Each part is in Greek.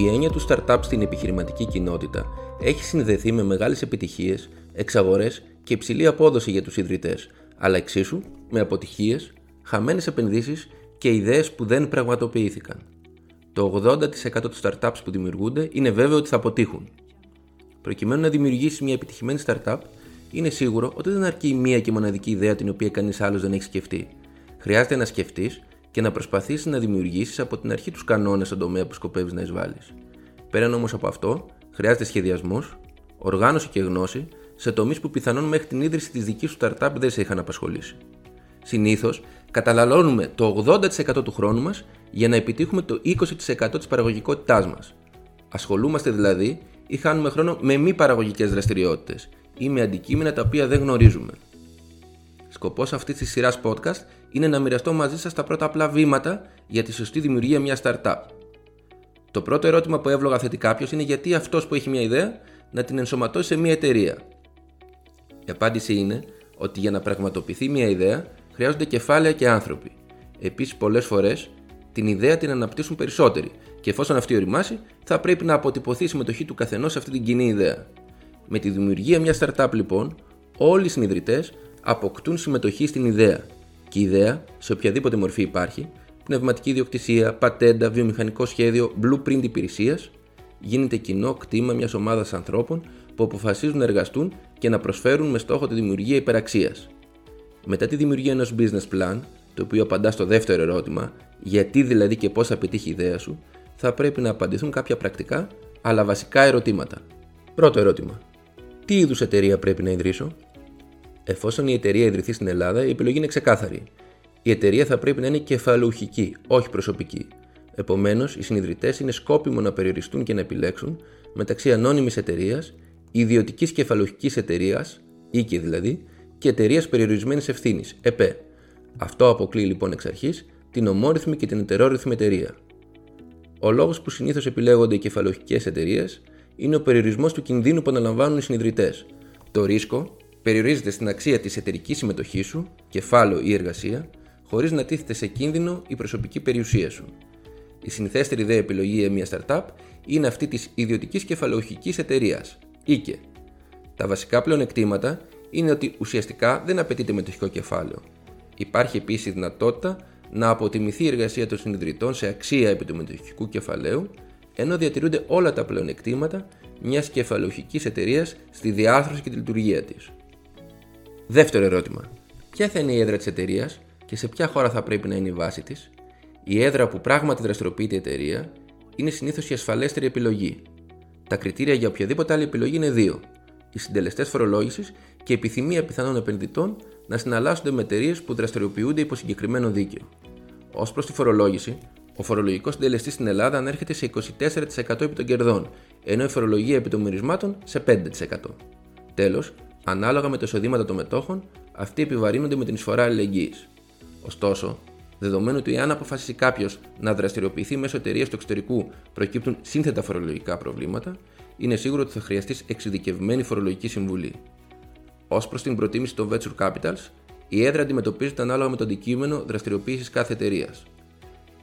Η έννοια του startup στην επιχειρηματική κοινότητα έχει συνδεθεί με μεγάλες επιτυχίες, εξαγορές και υψηλή απόδοση για τους ιδρυτές, αλλά εξίσου με αποτυχίες, χαμένες επενδύσεις και ιδέες που δεν πραγματοποιήθηκαν. Το 80% των startups που δημιουργούνται είναι βέβαιο ότι θα αποτύχουν. Προκειμένου να δημιουργήσει μια επιτυχημένη startup, είναι σίγουρο ότι δεν αρκεί μία και μοναδική ιδέα την οποία κανείς άλλος δεν έχει σκεφτεί. Χρειάζεται να σκεφτεί και να προσπαθήσεις να δημιουργήσεις από την αρχή τους κανόνες στον τομέα που σκοπεύεις να εισβάλλεις. Πέραν όμως από αυτό, χρειάζεται σχεδιασμός, οργάνωση και γνώση σε τομείς που πιθανόν μέχρι την ίδρυση της δικής σου startup δεν σε είχαν απασχολήσει. Συνήθως, καταναλώνουμε το 80% του χρόνου μας για να επιτύχουμε το 20% της παραγωγικότητάς μας. Ασχολούμαστε δηλαδή ή χάνουμε χρόνο με μη παραγωγικές δραστηριότητες ή με αντικείμενα τα οποία δεν γνωρίζουμε. Σκοπός αυτής της σειράς podcast είναι να μοιραστώ μαζί σας τα πρώτα απλά βήματα για τη σωστή δημιουργία μιας startup. Το πρώτο ερώτημα που εύλογα θέτει κάποιος είναι γιατί αυτός που έχει μια ιδέα να την ενσωματώσει σε μια εταιρεία. Η απάντηση είναι ότι για να πραγματοποιηθεί μια ιδέα χρειάζονται κεφάλαια και άνθρωποι. Επίσης, πολλές φορές την ιδέα την αναπτύσσουν περισσότεροι και εφόσον αυτή οριμάσει, θα πρέπει να αποτυπωθεί η συμμετοχή του καθενός σε αυτή την κοινή ιδέα. Με τη δημιουργία μιας startup, λοιπόν, όλοι οι συνειδητές αποκτούν συμμετοχή στην ιδέα. Και η ιδέα, σε οποιαδήποτε μορφή υπάρχει, πνευματική ιδιοκτησία, πατέντα, βιομηχανικό σχέδιο, blueprint υπηρεσίας, γίνεται κοινό κτήμα μιας ομάδας ανθρώπων που αποφασίζουν να εργαστούν και να προσφέρουν με στόχο τη δημιουργία υπεραξίας. Μετά τη δημιουργία ενός business plan, το οποίο απαντά στο δεύτερο ερώτημα, γιατί δηλαδή και πώς θα πετύχει η ιδέα σου, θα πρέπει να απαντηθούν κάποια πρακτικά αλλά βασικά ερωτήματα. Πρώτο ερώτημα. Τι είδους εταιρεία πρέπει να ιδρύσω, Εφόσον η εταιρεία ιδρυθεί στην Ελλάδα, η επιλογή είναι ξεκάθαρη. Η εταιρεία θα πρέπει να είναι κεφαλουχική, όχι προσωπική. Επομένως, οι συνειδητές είναι σκόπιμο να περιοριστούν και να επιλέξουν μεταξύ ανώνυμης εταιρείας, ιδιωτικής κεφαλουχική εταιρείας, οίκη δηλαδή, και εταιρείας περιορισμένης ευθύνης, ΕΠΕ. Αυτό αποκλείει λοιπόν εξ αρχής την ομόρυθμη και την ετερόρυθμη εταιρεία. Ο λόγος που συνήθως επιλέγονται οι κεφαλουχικέ εταιρείες είναι ο περιορισμός του κινδύνου που αναλαμβάνουν οι συνειδητές. Το ρίσκο περιορίζεται στην αξία της εταιρικής συμμετοχής σου, κεφάλαιο ή εργασία, χωρίς να τίθεται σε κίνδυνο η προσωπική περιουσία σου. Η συνηθέστερη ιδέα επιλογή για μια startup είναι αυτή της ιδιωτικής κεφαλαιοχικής εταιρείας, IKE. Τα βασικά πλεονεκτήματα είναι ότι ουσιαστικά δεν απαιτείται μετοχικό κεφάλαιο. Υπάρχει επίσης η δυνατότητα να αποτιμηθεί η εργασία των συνειδητών σε αξία επί του μετοχικού κεφαλαίου, ενώ διατηρούνται όλα τα πλεονεκτήματα μιας κεφαλαιοχικής εταιρείας στη διάρθρωση και τη λειτουργία της. Δεύτερο ερώτημα. Ποια θα είναι η έδρα της εταιρείας και σε ποια χώρα θα πρέπει να είναι η βάση της; Η έδρα που πράγματι δραστηριοποιείται η εταιρεία είναι συνήθως η ασφαλέστερη επιλογή. Τα κριτήρια για οποιαδήποτε άλλη επιλογή είναι δύο. Οι συντελεστές φορολόγησης και η επιθυμία πιθανών επενδυτών να συναλλάσσονται με εταιρείες που δραστηριοποιούνται υπό συγκεκριμένο δίκαιο. Ω προς τη φορολόγηση, ο φορολογικός συντελεστής στην Ελλάδα ανέρχεται σε 24% επί των κερδών, ενώ η φορολογία επί των μερισμάτων σε 5%. Τέλος, Ανάλογα με τα εισοδήματα των μετόχων, αυτοί επιβαρύνονται με την εισφορά αλληλεγγύης. Ωστόσο, δεδομένου ότι αν αποφασίσει κάποιος να δραστηριοποιηθεί μέσω εταιρείας του εξωτερικού προκύπτουν σύνθετα φορολογικά προβλήματα, είναι σίγουρο ότι θα χρειαστεί εξειδικευμένη φορολογική συμβουλή. Ω προς την προτίμηση των venture capitals, η έδρα αντιμετωπίζεται ανάλογα με το αντικείμενο δραστηριοποίησης κάθε εταιρείας.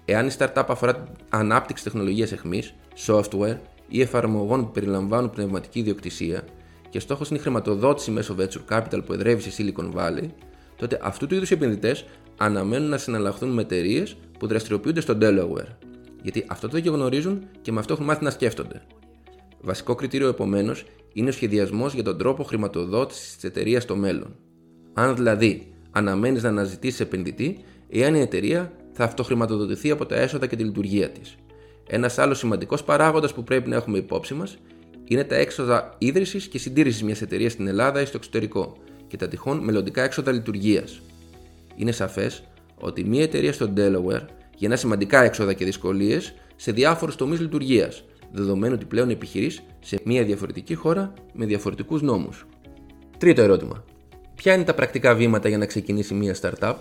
Εάν η startup αφορά ανάπτυξη τεχνολογίας αιχμή, software ή εφαρμογών που περιλαμβάνουν πνευματική ιδιοκτησία, και στόχος είναι η χρηματοδότηση μέσω venture capital που εδρεύει στη Silicon Valley, τότε αυτού του είδους οι επενδυτές αναμένουν να συναλλαχθούν με εταιρείες που δραστηριοποιούνται στο Delaware. Γιατί αυτό το γνωρίζουν και με αυτό έχουν μάθει να σκέφτονται. Βασικό κριτήριο επομένως είναι ο σχεδιασμός για τον τρόπο χρηματοδότησης της εταιρείας στο μέλλον. Αν δηλαδή αναμένεις να αναζητήσεις επενδυτή, εάν η εταιρεία θα αυτοχρηματοδοτηθεί από τα έσοδα και τη λειτουργία της. Ένας άλλος σημαντικός παράγοντας που πρέπει να έχουμε υπόψη μας είναι τα έξοδα ίδρυσης και συντήρησης μιας εταιρείας στην Ελλάδα ή στο εξωτερικό και τα τυχόν μελλοντικά έξοδα λειτουργίας. Είναι σαφές ότι μια εταιρεία στο Delaware γεννά σημαντικά έξοδα και δυσκολίες σε διάφορους τομείς λειτουργίας, δεδομένου ότι πλέον επιχειρείς σε μια διαφορετική χώρα με διαφορετικούς νόμους. Τρίτο ερώτημα. Ποια είναι τα πρακτικά βήματα για να ξεκινήσει μια startup?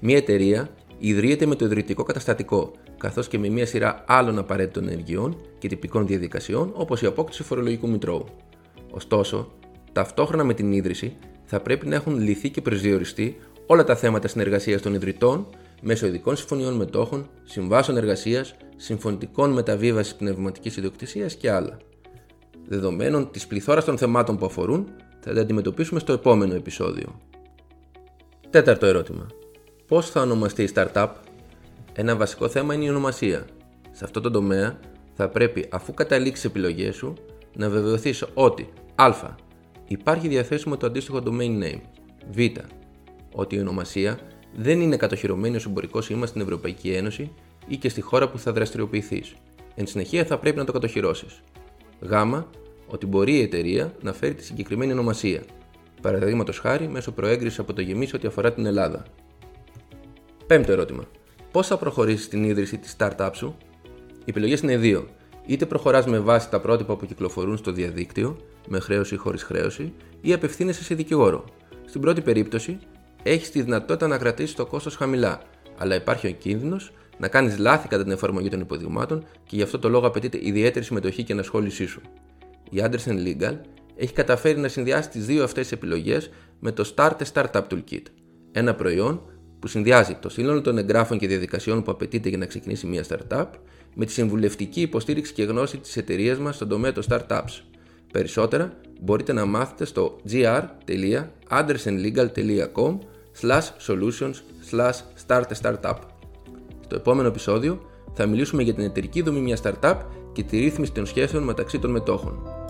Μια εταιρεία ιδρύεται με το ιδρυτικό καταστατικό, καθώς και με μια σειρά άλλων απαραίτητων ενεργειών και τυπικών διαδικασιών, όπως η απόκτηση φορολογικού μητρώου. Ωστόσο, ταυτόχρονα με την ίδρυση, θα πρέπει να έχουν λυθεί και προσδιοριστεί όλα τα θέματα συνεργασίας των ιδρυτών μέσω ειδικών συμφωνιών μετόχων, συμβάσεων εργασίας, συμφωνητικών μεταβίβασης πνευματικής ιδιοκτησίας και άλλα. Δεδομένων της πληθώρας των θεμάτων που αφορούν, θα τα αντιμετωπίσουμε στο επόμενο επεισόδιο. Τέταρτο ερώτημα. Πώς θα ονομαστεί η startup, ένα βασικό θέμα είναι η ονομασία. Σε αυτό το τομέα θα πρέπει, αφού καταλήξεις επιλογές σου, να βεβαιωθείς ότι Α. Υπάρχει διαθέσιμο το αντίστοιχο domain name. Β. Ότι η ονομασία δεν είναι κατοχυρωμένη ως εμπορικός σήμα στην Ευρωπαϊκή Ένωση ή και στη χώρα που θα δραστηριοποιηθείς. Εν συνεχεία θα πρέπει να το κατοχυρώσεις. Γ. Ότι μπορεί η εταιρεία να φέρει τη συγκεκριμένη ονομασία. Παραδείγματος χάρη μέσω προέγκρισης από το γεμίσιο ό,τι αφορά την Ελλάδα. Πέμπτο ερώτημα. Πώς θα προχωρήσεις στην ίδρυση της startup σου, Οι επιλογές είναι δύο. Είτε προχωράς με βάση τα πρότυπα που κυκλοφορούν στο διαδίκτυο, με χρέωση ή χωρίς χρέωση, ή απευθύνεσαι σε δικηγόρο. Στην πρώτη περίπτωση, έχεις τη δυνατότητα να κρατήσεις το κόστος χαμηλά, αλλά υπάρχει ο κίνδυνος να κάνεις λάθη κατά την εφαρμογή των υποδειγμάτων και γι' αυτό το λόγο απαιτείται ιδιαίτερη συμμετοχή και ενασχόλησή σου. Η Anderson Legal έχει καταφέρει να συνδυάσει τις δύο αυτές επιλογές με το Start a Startup Toolkit, ένα προϊόν που συνδυάζει το σύνολο των εγγράφων και διαδικασιών που απαιτείται για να ξεκινήσει μια startup με τη συμβουλευτική υποστήριξη και γνώση της εταιρείας μας στον τομέα των startups. Περισσότερα μπορείτε να μάθετε στο gr.andersenlegal.com solutions start a startup. Στο επόμενο επεισόδιο θα μιλήσουμε για την εταιρική δομή μιας startup και τη ρύθμιση των σχέσεων μεταξύ των μετόχων.